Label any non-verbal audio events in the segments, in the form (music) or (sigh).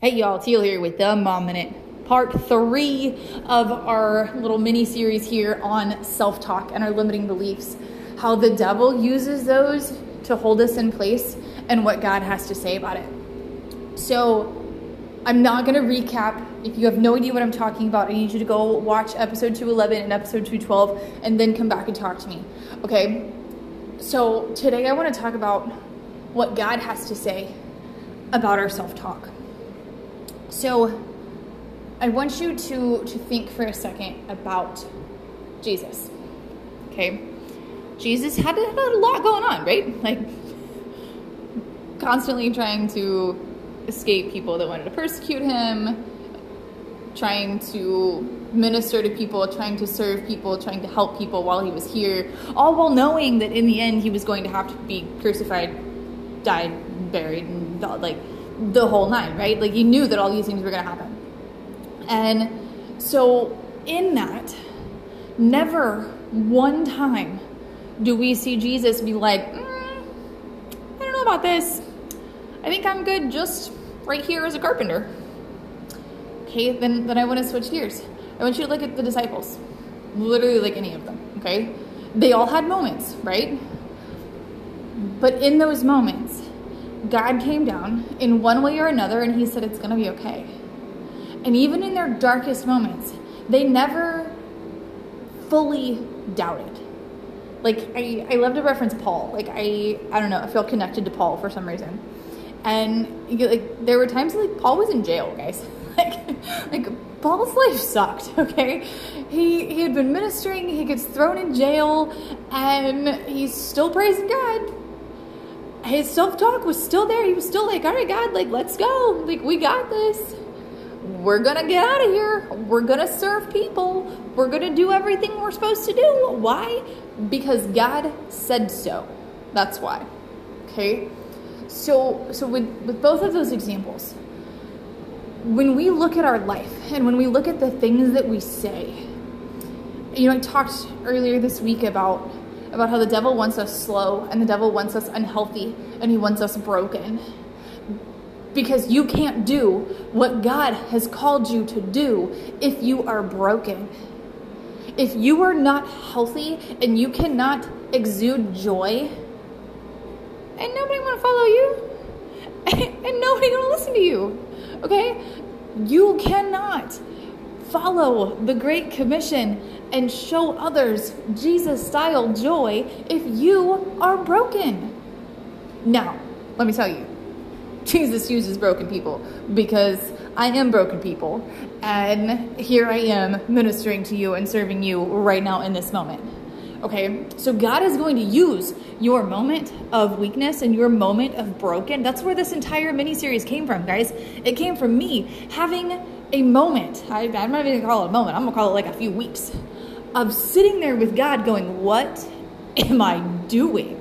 Hey y'all, Teal here with the Mom Minute, part three of our little mini series here on self talk and our limiting beliefs. How the devil uses those to hold us in place and what God has to say about it. So, I'm not going to recap. If you have no idea what I'm talking about, I need you to go watch episode 211 and episode 212 and then come back and talk to me. Okay? So, today I want to talk about what God has to say about our self talk. So I want you to, to think for a second about Jesus. Okay? Jesus had, a lot going on, right? Like, constantly trying to escape people that wanted to persecute him, trying to minister to people, trying to serve people, trying to help people while he was here, all while knowing that in the end he was going to have to be crucified, died, buried, and like the whole nine, right? Like he knew that all these things were going to happen. And so, in that, never one time do we see Jesus be like, mm, I don't know about this. I think I'm good just right here as a carpenter. Okay, then, then I want to switch gears. I want you to look at the disciples, literally like any of them, okay? They all had moments, right? But in those moments, God came down in one way or another and he said it's going to be okay. And even in their darkest moments, they never fully doubted. Like I, I love to reference Paul. Like I, I don't know, I feel connected to Paul for some reason. And like there were times like Paul was in jail, guys. (laughs) like, like Paul's life sucked. (laughs) Okay, he he had been ministering, he gets thrown in jail, and he's still praising God his self talk was still there. He was still like, all right, God, like, let's go. Like, we got this. We're going to get out of here. We're going to serve people. We're going to do everything we're supposed to do. Why? Because God said so. That's why. Okay? So, so with, with both of those examples, when we look at our life and when we look at the things that we say, you know, I talked earlier this week about about how the devil wants us slow and the devil wants us unhealthy and he wants us broken. Because you can't do what God has called you to do if you are broken. If you are not healthy and you cannot exude joy, and nobody want to follow you, (laughs) and nobody going to listen to you, okay? You cannot follow the Great Commission and show others Jesus style joy if you are broken. Now, let me tell you, Jesus uses broken people because I am broken people, and here I am ministering to you and serving you right now in this moment. Okay, so God is going to use your moment of weakness and your moment of broken. That's where this entire mini series came from, guys. It came from me having a moment. I, I'm not even gonna call it a moment, I'm gonna call it like a few weeks of sitting there with God going, What am I doing?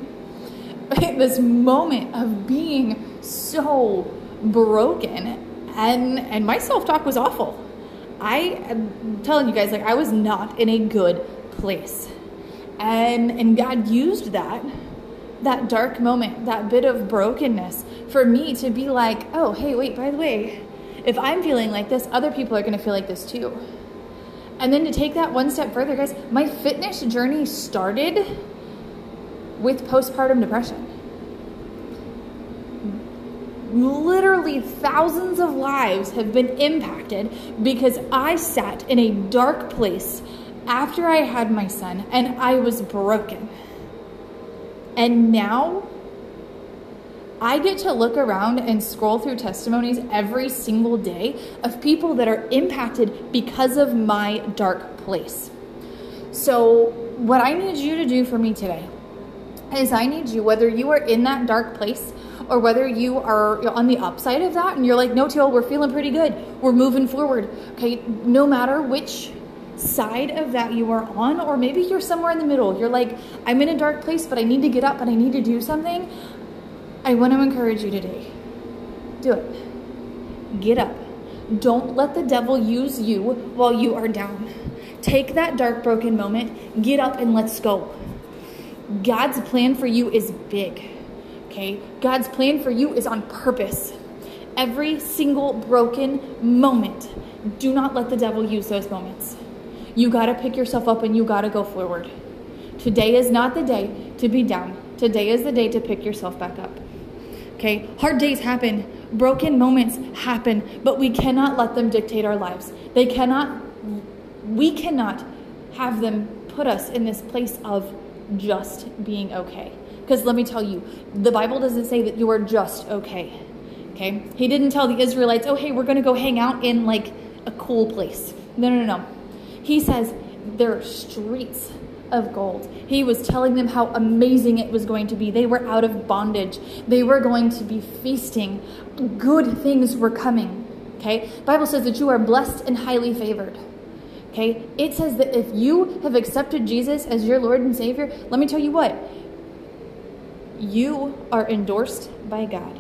(laughs) this moment of being so broken and and my self-talk was awful. I am telling you guys, like I was not in a good place. And and God used that that dark moment, that bit of brokenness for me to be like, oh, hey, wait, by the way, if I'm feeling like this, other people are going to feel like this too. And then to take that one step further, guys, my fitness journey started with postpartum depression. Literally, thousands of lives have been impacted because I sat in a dark place after I had my son and I was broken. And now I get to look around and scroll through testimonies every single day of people that are impacted because of my dark place. So, what I need you to do for me today is I need you, whether you are in that dark place or whether you are on the upside of that and you're like, no, Teal, we're feeling pretty good. We're moving forward. Okay, no matter which side of that you are on, or maybe you're somewhere in the middle. You're like, I'm in a dark place, but I need to get up and I need to do something. I want to encourage you today do it. Get up. Don't let the devil use you while you are down. Take that dark, broken moment, get up, and let's go. God's plan for you is big, okay? God's plan for you is on purpose. every single broken moment, do not let the devil use those moments. You got to pick yourself up and you got to go forward. Today is not the day to be down. Today is the day to pick yourself back up. Okay? Hard days happen, broken moments happen, but we cannot let them dictate our lives. They cannot, we cannot have them put us in this place of just being okay. Because let me tell you, the Bible doesn't say that you are just okay. Okay? He didn't tell the Israelites, oh, hey, we're going to go hang out in like a cool place. No, no, no, no. He says there are streets of gold. He was telling them how amazing it was going to be. They were out of bondage. They were going to be feasting. Good things were coming. Okay? Bible says that you are blessed and highly favored. Okay? It says that if you have accepted Jesus as your Lord and Savior, let me tell you what. You are endorsed by God.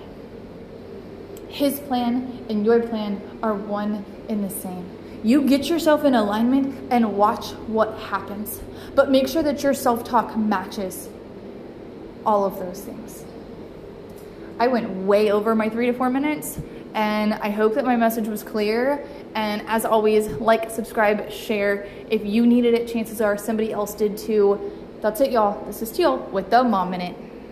His plan and your plan are one and the same. You get yourself in alignment and watch what happens. But make sure that your self talk matches all of those things. I went way over my three to four minutes, and I hope that my message was clear. And as always, like, subscribe, share. If you needed it, chances are somebody else did too. That's it, y'all. This is Teal with the Mom Minute.